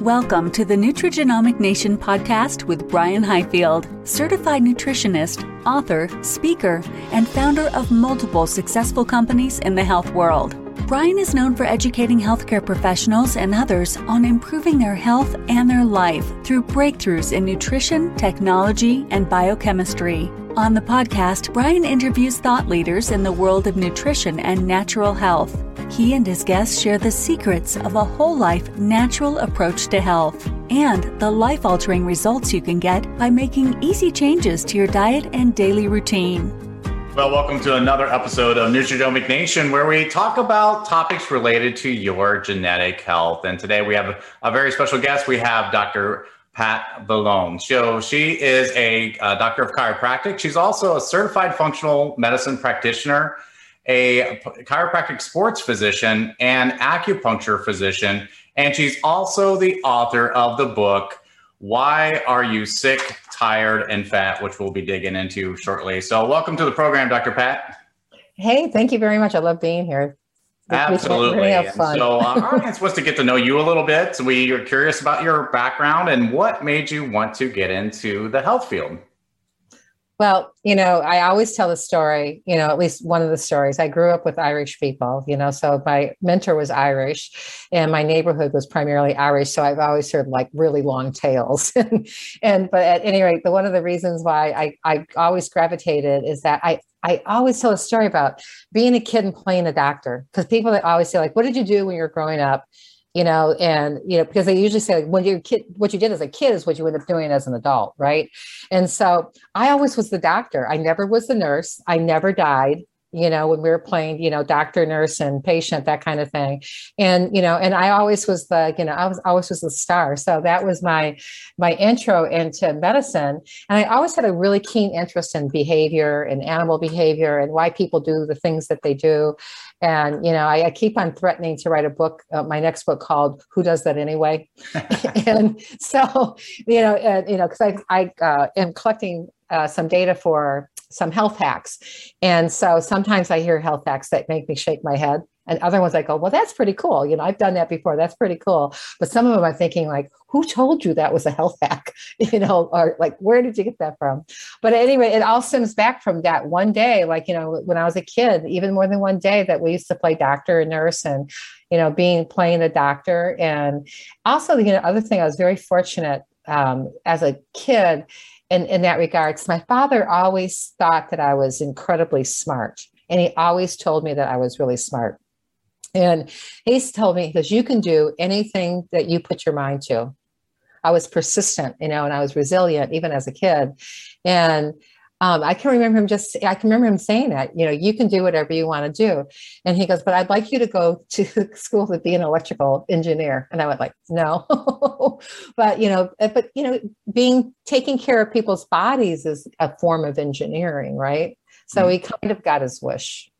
Welcome to the Nutrigenomic Nation podcast with Brian Highfield, certified nutritionist, author, speaker, and founder of multiple successful companies in the health world. Brian is known for educating healthcare professionals and others on improving their health and their life through breakthroughs in nutrition, technology, and biochemistry. On the podcast, Brian interviews thought leaders in the world of nutrition and natural health. He and his guests share the secrets of a whole life natural approach to health and the life altering results you can get by making easy changes to your diet and daily routine. Well, welcome to another episode of Nutrigenomic Nation, where we talk about topics related to your genetic health. And today we have a very special guest. We have Dr. Pat Vallone. So she is a, a doctor of chiropractic. She's also a certified functional medicine practitioner a chiropractic sports physician and acupuncture physician. And she's also the author of the book, Why Are You Sick, Tired, and Fat, which we'll be digging into shortly. So, welcome to the program, Dr. Pat. Hey, thank you very much. I love being here. Absolutely. So, uh, our audience wants to get to know you a little bit. So, we are curious about your background and what made you want to get into the health field. Well, you know, I always tell the story, you know, at least one of the stories. I grew up with Irish people, you know, so my mentor was Irish and my neighborhood was primarily Irish. So I've always heard like really long tales. and, but at any rate, the one of the reasons why I, I always gravitated is that I, I always tell a story about being a kid and playing a doctor because people that always say like, what did you do when you were growing up? You know, and you know, because they usually say like when you're kid, what you did as a kid is what you end up doing as an adult, right? And so I always was the doctor. I never was the nurse. I never died you know, when we were playing, you know, doctor, nurse, and patient, that kind of thing. And, you know, and I always was the, you know, I was always was the star. So that was my my intro into medicine. And I always had a really keen interest in behavior and animal behavior and why people do the things that they do. And, you know, I, I keep on threatening to write a book, uh, my next book called Who Does That Anyway? and so, you know, uh, you know, because I, I uh, am collecting uh, some data for some health hacks. And so sometimes I hear health hacks that make me shake my head. And other ones I go, well, that's pretty cool. You know, I've done that before. That's pretty cool. But some of them I'm thinking like, who told you that was a health hack? You know, or like, where did you get that from? But anyway, it all stems back from that one day, like, you know, when I was a kid, even more than one day that we used to play doctor and nurse and, you know, being playing the doctor. And also, you know, other thing, I was very fortunate um, as a kid in, in that regards. My father always thought that I was incredibly smart. And he always told me that I was really smart. And he's told me, because you can do anything that you put your mind to. I was persistent, you know, and I was resilient even as a kid. And um, I can remember him just, I can remember him saying that, you know, you can do whatever you want to do. And he goes, but I'd like you to go to school to be an electrical engineer. And I went like, no, but, you know, eh, but, you know, being, taking care of people's bodies is a form of engineering, right? So mm-hmm. he kind of got his wish.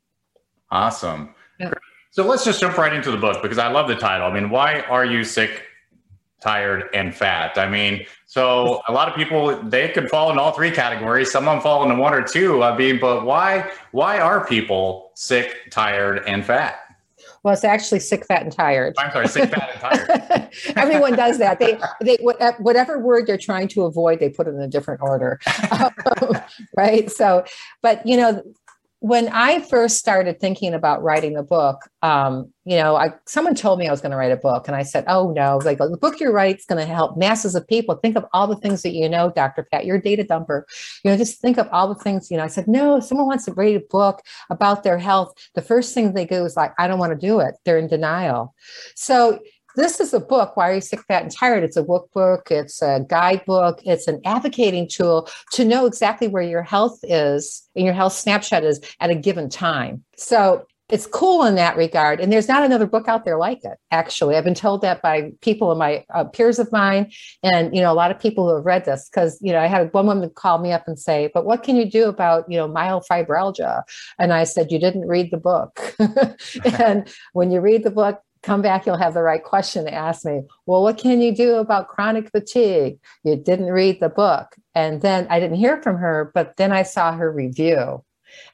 Awesome. Yeah. So let's just jump right into the book because I love the title. I mean, why are you sick, tired, and fat? I mean, so a lot of people they could fall in all three categories. Some of them fall into one or two. I mean, but why why are people sick, tired, and fat? Well, it's actually sick, fat, and tired. I'm sorry, sick, fat, and tired. Everyone does that. They they whatever word they're trying to avoid, they put it in a different order, um, right? So, but you know, when I first started thinking about writing the book, um, you know, I someone told me I was going to write a book, and I said, "Oh no!" Like the book you write is going to help masses of people. Think of all the things that you know, Dr. Pat. You're a data dumper. You know, just think of all the things. You know, I said, "No." Someone wants to write a book about their health, the first thing they do is like, "I don't want to do it." They're in denial. So this is a book, Why Are You Sick, Fat, and Tired? It's a workbook, it's a guidebook, it's an advocating tool to know exactly where your health is and your health snapshot is at a given time. So it's cool in that regard. And there's not another book out there like it. Actually, I've been told that by people and my uh, peers of mine, and you know, a lot of people who have read this. Because you know, I had one woman call me up and say, "But what can you do about you know myofibroalgia?" And I said, "You didn't read the book." and when you read the book, come back, you'll have the right question to ask me. Well, what can you do about chronic fatigue? You didn't read the book. And then I didn't hear from her, but then I saw her review.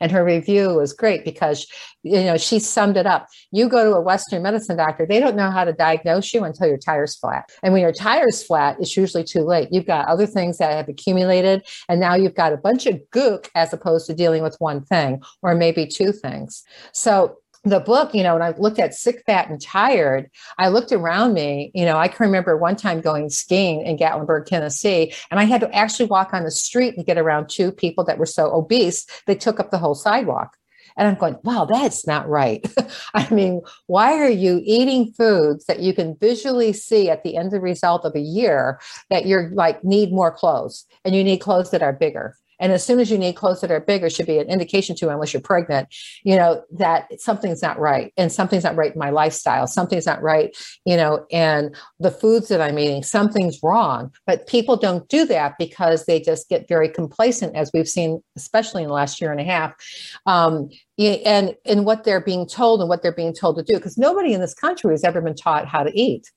And her review was great because, you know, she summed it up. You go to a Western medicine doctor, they don't know how to diagnose you until your tire's flat. And when your tire's flat, it's usually too late. You've got other things that have accumulated, and now you've got a bunch of gook as opposed to dealing with one thing or maybe two things. So the book, you know, when I looked at sick, fat, and tired, I looked around me. You know, I can remember one time going skiing in Gatlinburg, Tennessee, and I had to actually walk on the street to get around two people that were so obese they took up the whole sidewalk. And I'm going, wow, that's not right. I mean, why are you eating foods that you can visually see at the end of the result of a year that you're like need more clothes and you need clothes that are bigger? And as soon as you need clothes that are bigger, should be an indication to, unless you're pregnant, you know, that something's not right. And something's not right in my lifestyle. Something's not right, you know, and the foods that I'm eating, something's wrong. But people don't do that because they just get very complacent, as we've seen, especially in the last year and a half. Um, and and what they're being told and what they're being told to do because nobody in this country has ever been taught how to eat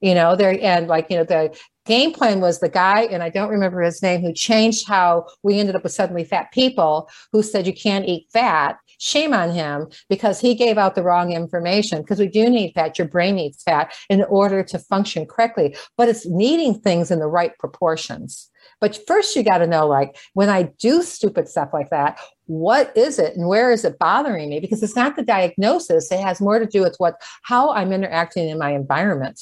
you know there and like you know the game plan was the guy and i don't remember his name who changed how we ended up with suddenly fat people who said you can't eat fat. Shame on him because he gave out the wrong information because we do need fat. Your brain needs fat in order to function correctly. But it's needing things in the right proportions but first you got to know like when i do stupid stuff like that what is it and where is it bothering me because it's not the diagnosis it has more to do with what how i'm interacting in my environment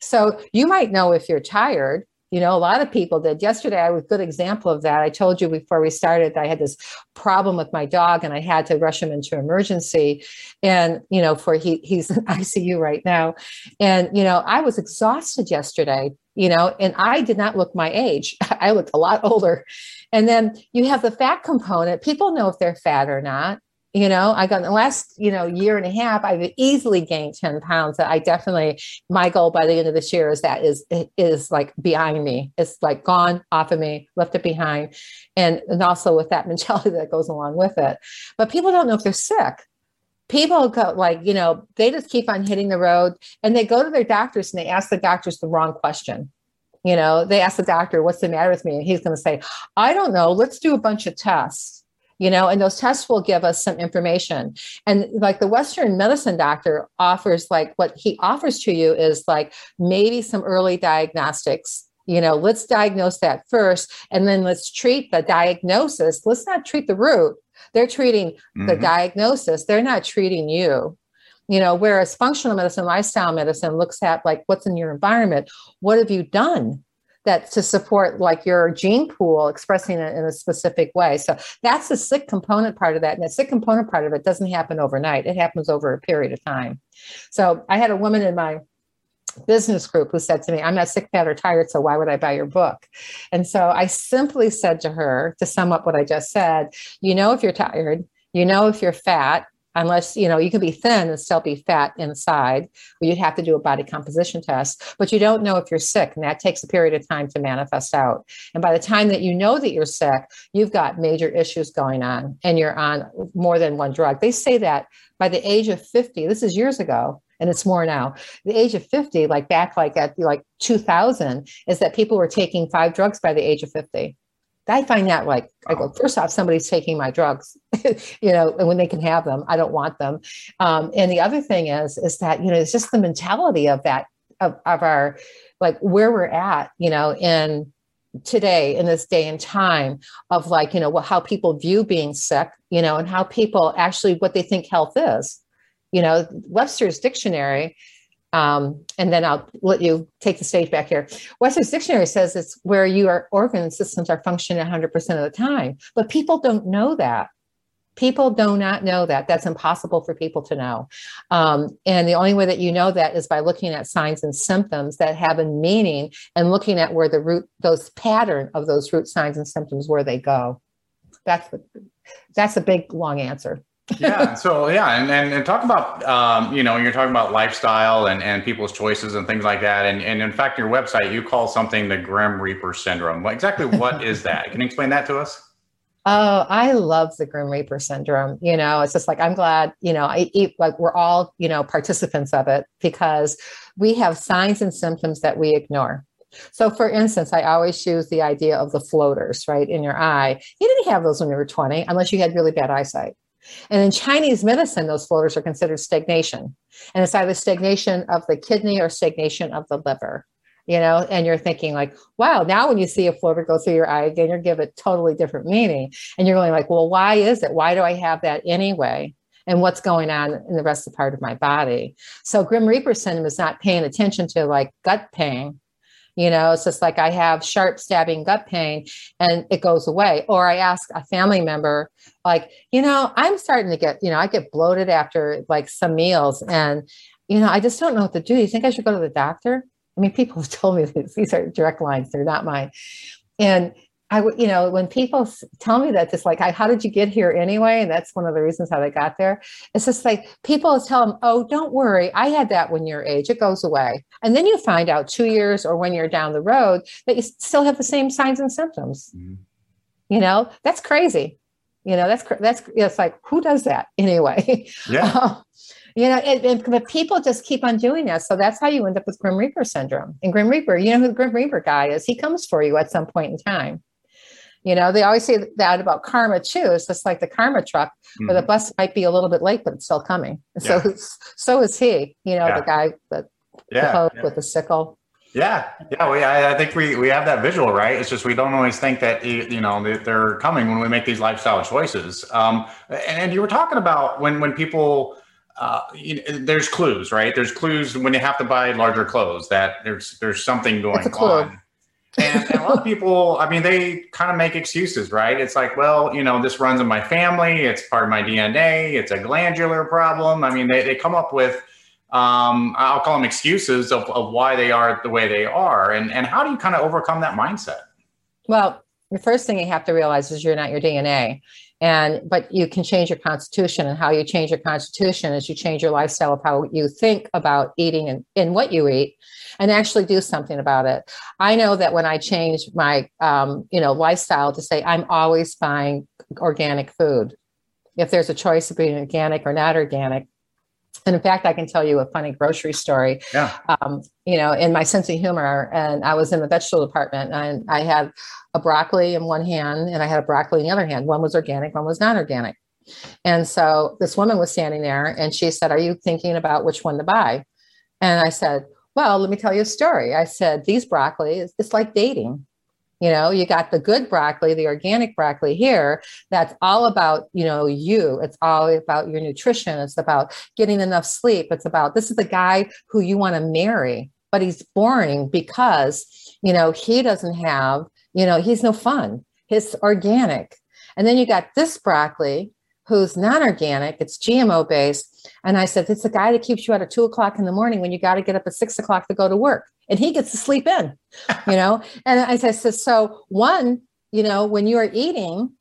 so you might know if you're tired. You know, a lot of people did. Yesterday, I was a good example of that. I told you before we started that I had this problem with my dog and I had to rush him into emergency. And, you know, for he he's in ICU right now. And, you know, I was exhausted yesterday, you know, and I did not look my age. I looked a lot older. And then you have the fat component. People know if they're fat or not you know i got in the last you know year and a half i've easily gained 10 pounds i definitely my goal by the end of this year is that is is like behind me it's like gone off of me left it behind and and also with that mentality that goes along with it but people don't know if they're sick people go like you know they just keep on hitting the road and they go to their doctors and they ask the doctors the wrong question you know they ask the doctor what's the matter with me and he's going to say i don't know let's do a bunch of tests you know, and those tests will give us some information. And like the Western medicine doctor offers, like what he offers to you is like maybe some early diagnostics. You know, let's diagnose that first, and then let's treat the diagnosis. Let's not treat the root. They're treating mm-hmm. the diagnosis, they're not treating you you know whereas functional medicine lifestyle medicine looks at like what's in your environment what have you done that to support like your gene pool expressing it in a specific way. So that's the sick component part of that. And the sick component part of it doesn't happen overnight. It happens over a period of time. So I had a woman in my business group who said to me, I'm not sick, fat, or tired, so why would I buy your book? And so I simply said to her, to sum up what I just said, you know, if you're tired, you know, if you're fat, unless you know you can be thin and still be fat inside but you'd have to do a body composition test but you don't know if you're sick and that takes a period of time to manifest out and by the time that you know that you're sick you've got major issues going on and you're on more than one drug they say that by the age of 50 this is years ago and it's more now the age of 50 like back like at like 2000 is that people were taking five drugs by the age of 50 I find that like I go first off, somebody's taking my drugs, you know, and when they can have them, I don't want them. Um, and the other thing is, is that you know, it's just the mentality of that of, of our like where we're at, you know, in today in this day and time of like you know how people view being sick, you know, and how people actually what they think health is. You know, Webster's dictionary um, and then I'll let you take the stage back here. Webster's Dictionary says it's where your organ systems are functioning 100% of the time, but people don't know that. People do not know that. That's impossible for people to know. Um, and the only way that you know that is by looking at signs and symptoms that have a meaning and looking at where the root, those pattern of those root signs and symptoms, where they go. That's the, that's a big long answer. Yeah. So yeah, and, and, and talk about um, you know you're talking about lifestyle and, and people's choices and things like that. And and in fact, your website you call something the Grim Reaper syndrome. Exactly what is that? Can you explain that to us? Oh, I love the Grim Reaper syndrome. You know, it's just like I'm glad, you know, I eat like we're all, you know, participants of it because we have signs and symptoms that we ignore. So, for instance, I always use the idea of the floaters, right, in your eye. You didn't have those when you were 20 unless you had really bad eyesight. And in Chinese medicine, those floaters are considered stagnation. And it's either stagnation of the kidney or stagnation of the liver you know, and you're thinking like, wow, now when you see a floater go through your eye again, you're give it totally different meaning. And you're going like, well, why is it? Why do I have that anyway? And what's going on in the rest of the part of my body? So Grim Reaper syndrome is not paying attention to like gut pain. You know, it's just like I have sharp stabbing gut pain and it goes away. Or I ask a family member, like, you know, I'm starting to get, you know, I get bloated after like some meals and, you know, I just don't know what to do. You think I should go to the doctor? I mean, people have told me these are direct lines, they're not mine. And I would, you know, when people tell me that, it's like, how did you get here anyway? And that's one of the reasons how they got there. It's just like people tell them, oh, don't worry. I had that when you're age, it goes away. And then you find out two years or when you're down the road that you still have the same signs and symptoms. Mm-hmm. You know, that's crazy. You know, that's, that's, it's like, who does that anyway? Yeah. You know, it, it, but people just keep on doing that. So that's how you end up with Grim Reaper syndrome. And Grim Reaper, you know who the Grim Reaper guy is? He comes for you at some point in time. You know, they always say that about karma too. It's just like the karma truck, mm-hmm. where the mm-hmm. bus might be a little bit late, but it's still coming. Yeah. So, so is he. You know, yeah. the guy that yeah. the with the sickle. Yeah, yeah, we I, I, think we we have that visual, right? It's just we don't always think that you know they're coming when we make these lifestyle choices. Um, and you were talking about when when people uh, you know, there's clues, right? There's clues when you have to buy larger clothes that there's there's something going on. And, a lot of people, I mean, they kind of make excuses, right? It's like, well, you know, this runs in my family. It's part of my DNA. It's a glandular problem. I mean, they, they come up with, um, I'll call them excuses of, of why they are the way they are. And, and how do you kind of overcome that mindset? Well, the first thing you have to realize is you're not your DNA and but you can change your constitution and how you change your constitution is you change your lifestyle of how you think about eating and, and what you eat and actually do something about it i know that when i changed my um, you know lifestyle to say i'm always buying organic food if there's a choice of being organic or not organic and in fact, I can tell you a funny grocery story. Yeah. Um, you know, in my sense of humor, and I was in the vegetable department, and I had a broccoli in one hand, and I had a broccoli in the other hand. One was organic, one was non-organic. And so this woman was standing there, and she said, "Are you thinking about which one to buy?" And I said, "Well, let me tell you a story." I said, "These broccoli, it's like dating." You know, you got the good broccoli, the organic broccoli here. That's all about, you know, you. It's all about your nutrition. It's about getting enough sleep. It's about this is the guy who you want to marry, but he's boring because, you know, he doesn't have, you know, he's no fun. He's organic. And then you got this broccoli who's non-organic, it's GMO based. And I said, it's the guy that keeps you out at two o'clock in the morning when you got to get up at six o'clock to go to work. And he gets to sleep in, you know? and I said, so one, you know, when you are eating,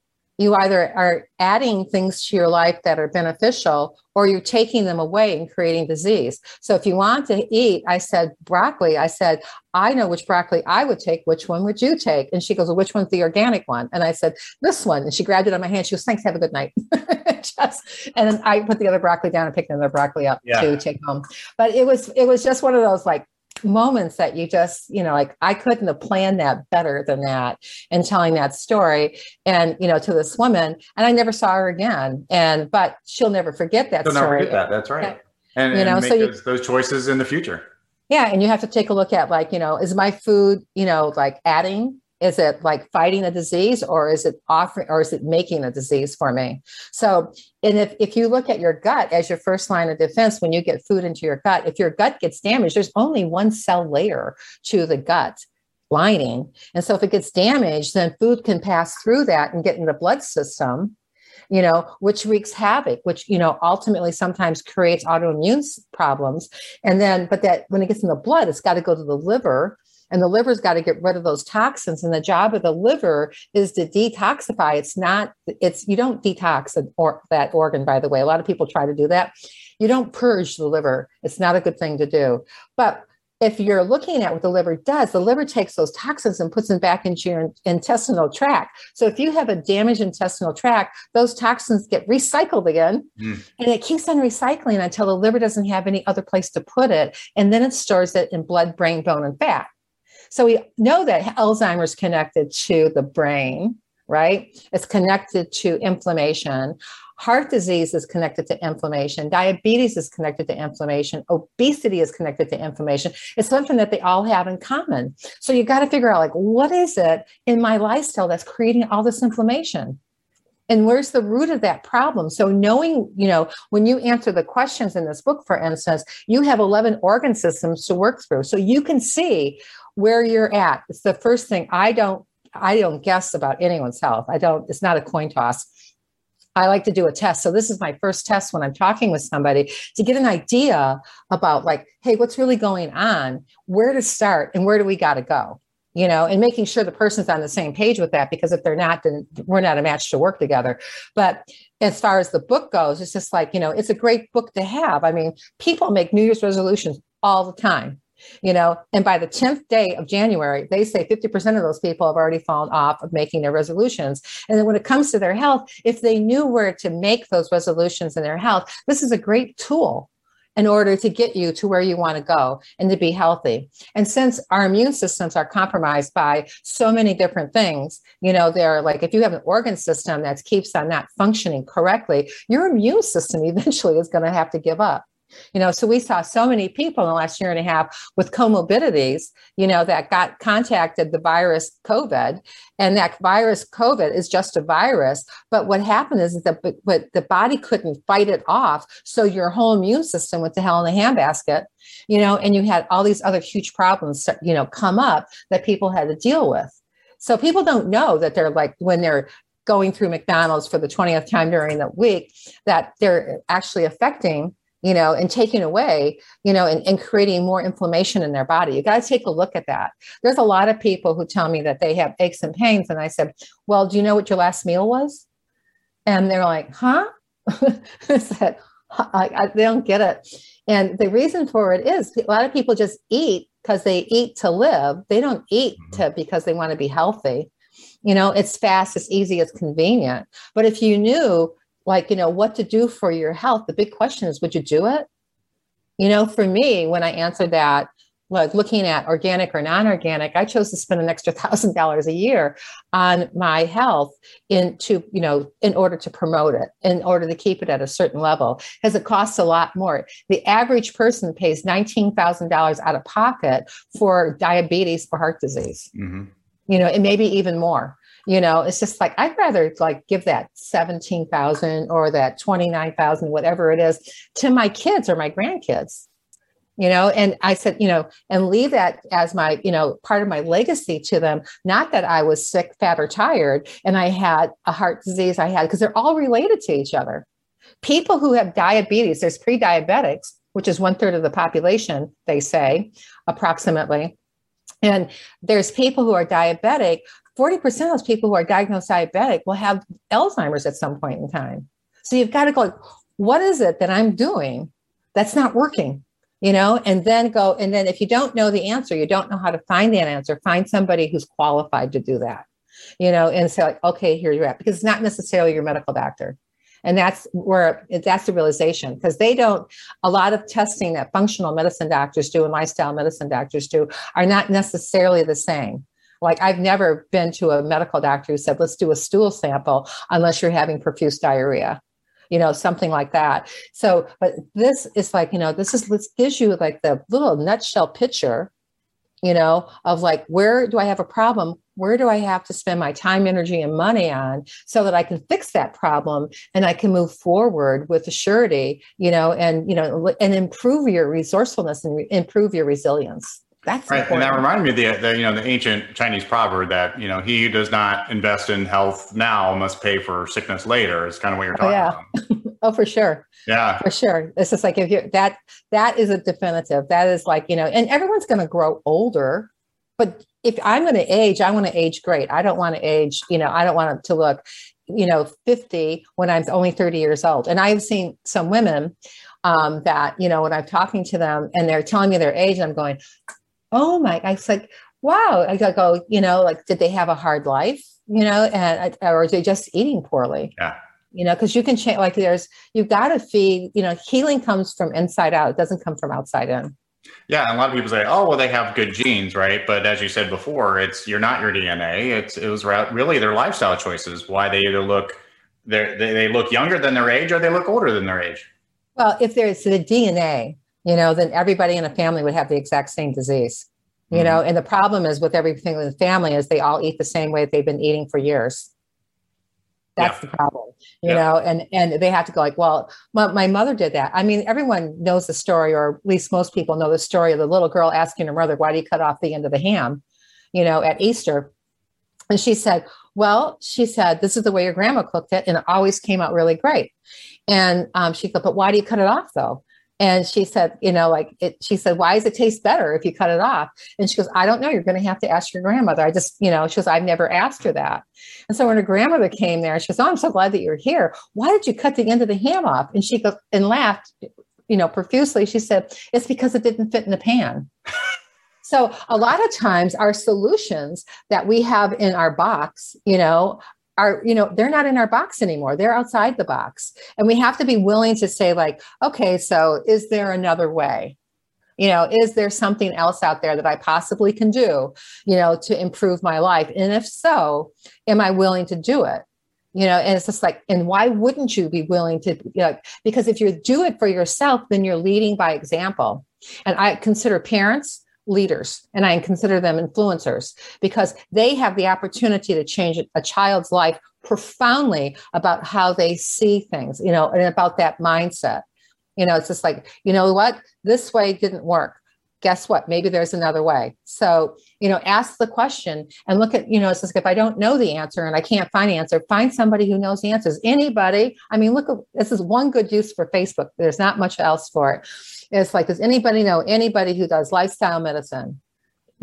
you either are adding things to your life that are beneficial or you're taking them away and creating disease. So if you want to eat, I said broccoli, I said, I know which broccoli I would take. Which one would you take? And she goes, well, which one's the organic one? And I said, this one. And she grabbed it on my hand. She goes, thanks, have a good night. just, and then I put the other broccoli down and picked another broccoli up yeah. to take home. But it was, it was just one of those like moments that you just you know like i couldn't have planned that better than that and telling that story. And you know to this woman and i never saw her again. And but she'll never forget that she'll story. never forget that that's right. And, you know so those, you, those choices in the future. Yeah and you have to take a look at like you know is my food you know like adding is it like fighting a disease or is it offering or is it making a disease for me? So, and if, if you look at your gut as your first line of defense, when you get food into your gut, if your gut gets damaged, there's only one cell layer to the gut lining. And so if it gets damaged, then food can pass through that and get in the blood system you know, which wreaks havoc, which, you know, ultimately sometimes creates autoimmune problems. And then, but that when it gets in the blood, it's got to go to the liver and the liver's got to get rid of those toxins and the job of the liver is to detoxify it's not it's you don't detox or that organ by the way a lot of people try to do that you don't purge the liver it's not a good thing to do but if you're looking at what the liver does, the liver takes those toxins and puts them back into your intestinal tract. So if you have a damaged intestinal tract, those toxins get recycled again mm. and it keeps on recycling until the liver doesn't have any other place to put it. And then it stores it in blood, brain, bone, and fat. So we know that Alzheimer's connected to the brain, right? It's connected to inflammation. Heart disease is connected to inflammation. Diabetes is connected to inflammation. Obesity is connected to inflammation. It's something that they all have in common. So you got to figure out like, what is it in my lifestyle that's creating all this inflammation? and where's the root of that problem so knowing you know when you answer the questions in this book for instance you have 11 organ systems to work through so you can see where you're at it's the first thing i don't i don't guess about anyone's health i don't it's not a coin toss I like to do a test. So this is my first test when I'm talking with somebody to get an idea about like, hey, what's really going on? Where to start and where do we got to go? You know, and making sure the person's on the same page with that because if they're not, then we're not a match to work together. But as far as the book goes, it's just like, you know, it's a great book to have. I mean, people make New Year's resolutions all the time you know and by the 10th day of january they say 50% of those people have already fallen off of making their resolutions and then when it comes to their health if they knew where to make those resolutions in their health this is a great tool in order to get you to where you want to go and to be healthy. And since our immune systems are compromised by so many different things, you know, they're like if you have an organ system that keeps on not functioning correctly, your immune system eventually is going to have to give up. You know, so we saw so many people in the last year and a half with comorbidities, you know, that got contacted the virus COVID, and that virus COVID is just a virus. But what happened is that the, the body couldn't fight it off. So your whole immune system went to hell in a handbasket, you know, and you had all these other huge problems, you know, come up that people had to deal with. So people don't know that they're like when they're going through McDonald's for the 20th time during the week, that they're actually affecting you know, and taking away, you know, and, and creating more inflammation in their body. You got to take a look at that. There's a lot of people who tell me that they have aches and pains. And I said, Well, do you know what your last meal was? And they're like, Huh? I said, I, I, they don't get it. And the reason for it is a lot of people just eat because they eat to live. They don't eat mm-hmm. to because they want to be healthy. You know, it's fast, it's easy, it's convenient. But if you knew like you know what to do for your health. The big question is would you do it? You know for me when i answered that like looking at organic or non-organic i chose to spend an extra thousand dollars a year on my health into you know in order to promote it in order to keep it at a certain level because it costs a lot more. The average person pays $19000 out of pocket for diabetes or heart disease. Mm-hmm. you know and maybe even more you know it's just like i'd rather like give that 17000 or that 29000 whatever it is to my kids or my grandkids you know? And i said you know and leave that as my you know part of my legacy to them. Not that i was sick fat or tired and i had a heart disease i had because they're all related to each other. People who have diabetes there's pre-diabetics which is one third of the population they say approximately. And there's people who are diabetic 40% of those people who are diagnosed diabetic will have Alzheimer's at some point in time. So you've got to go, what is it that I'm doing that's not working? You know, and then go, and then if you don't know the answer, you don't know how to find that answer, find somebody who's qualified to do that, you know, and say, like, okay, here you're at, because it's not necessarily your medical doctor. And that's where that's the realization because they don't, a lot of testing that functional medicine doctors do and lifestyle medicine doctors do are not necessarily the same. Like I've never been to a medical doctor who said, let's do a stool sample unless you're having profuse diarrhea you know something like that. So but this is like you know this is this gives you like the little nutshell picture you know of like where do i have a problem? Where do i have to spend my time energy and money on so that i can fix that problem and i can move forward with surety you know and you know and improve your resourcefulness and improve your resilience that's right, important. and that reminded me of the, the, you know the ancient Chinese proverb that you know he who does not invest in health now must pay for sickness later. Is kind of what you're talking oh, yeah. about. oh, for sure. Yeah, for sure. This is like if you that that is a definitive. That is like you know, and everyone's going to grow older, but if I'm going to age, I want to age great. I don't want to age, you know, I don't want to look, you know, 50 when I'm only 30 years old. And I've seen some women um, that, you know, when I'm talking to them and they're telling me their age, I'm going, oh my, I was like, wow. I go, oh, you know, like, did they have a hard life? You know, and or are they just eating poorly? Yeah you know because you can change like there's you've got to feed you know healing comes from inside out it doesn't come from outside in yeah, a lot of people say, "Oh, well, they have good genes, right?" But as you said before, it's you're not your DNA. It's it was really their lifestyle choices. Why they either look they they look younger than their age or they look older than their age. Well, if there's the DNA, you know, then everybody in a family would have the exact same disease. You mm-hmm. know, and the problem is with everything in the family is they all eat the same way that they've been eating for years. That's yeah. the problem, you yeah. know, and and they have to go like, well, my, my, mother did that. I mean, everyone knows the story, or at least most people know the story of the little girl asking her mother, "Why do you cut off the end of the ham?" You know, at Easter, and she said, "Well, she said this is the way your grandma cooked it, and it always came out really great." And um, she thought, "But why do you cut it off, though?" And she said, you know, like it, she said, why does it taste better if you cut it off? And she goes, I don't know. You're going to have to ask your grandmother. I just, you know, she goes, I've never asked her that. And so when her grandmother came there, she goes, Oh, I'm so glad that you're here. Why did you cut the end of the ham off? And she goes and laughed, you know, profusely. She said, It's because it didn't fit in the pan. So a lot of times our solutions that we have in our box, you know, are you know they're not in our box anymore. They're outside the box. And we have to be willing to say like okay so is there another way? You know is there something else out there that i possibly can do you know to improve my life? And if so am i willing to do it? You know and it's just like and why wouldn't you be willing to you know, because if you do it for yourself then you're leading by example. And i consider parents leaders and I consider them influencers because they have the opportunity to change a child's life profoundly about how they see things, you know, and about that mindset. You know, it's just like, you know what, this way didn't work. Guess what? Maybe there's another way. So, you know, ask the question and look at, you know, it's just if I don't know the answer and I can't find the answer, find somebody who knows the answers. Anybody. I mean, look, this is one good use for Facebook. There's not much else for it it's like, does anybody know anybody who does lifestyle medicine?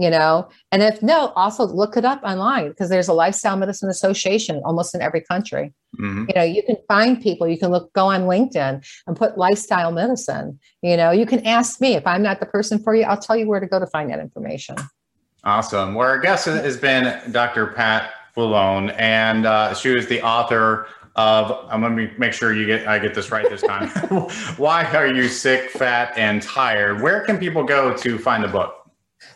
You know, and if no, also look it up online because there's a lifestyle medicine association almost in every country. Mm-hmm. You know, you can find people, you can look, go on LinkedIn and put lifestyle medicine. You know, you can ask me if I'm not the person for you, I'll tell you where to go to find that information. Awesome. Well, our guest has been Dr. Pat Vallone, and uh, she was the author of I'm going to make sure you get I get this right this time. Why are you sick, fat, and tired? Where can people go to find the book?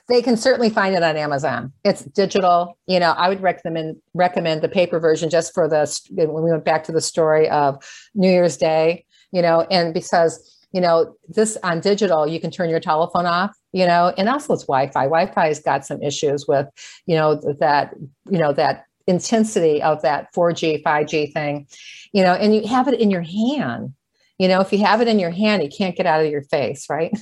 They can certainly find it on Amazon. It's digital. You know, I would recommend recommend the paper version just for the when we went back to the story of New Year's Day. You know, and because you know this on digital, you can turn your telephone off. You know, and also it's Wi-Fi. Wi-Fi has got some issues with you know that you know that intensity of that 4G, 5G thing, you know, and you have it in your hand. You know, if you have it in your hand, you can't get out of your face, right?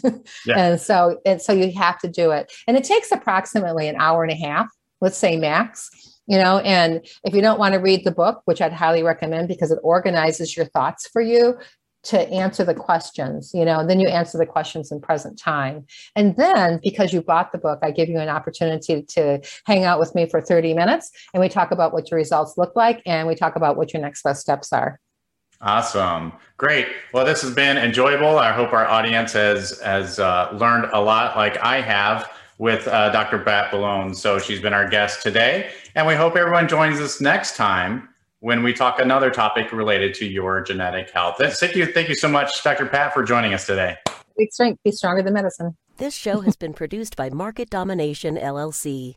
Yeah. and so and so you have to do it. And it takes approximately an hour and a half, let's say max, you know, and if you don't want to read the book, which I'd highly recommend because it organizes your thoughts for you, to answer the questions, you know, and then you answer the questions in present time. And then because you bought the book, I give you an opportunity to hang out with me for 30 minutes and we talk about what your results look like and we talk about what your next best steps are. Awesome. Great. Well, this has been enjoyable. I hope our audience has has uh, learned a lot like I have with uh, Dr. Pat Vallone. So she's been our guest today. And we hope everyone joins us next time when we talk another topic related to your genetic health. Thank you, thank you so much, Dr. Pat, for joining us today. Big strength, be stronger than medicine. This show has been produced by Market Domination LLC.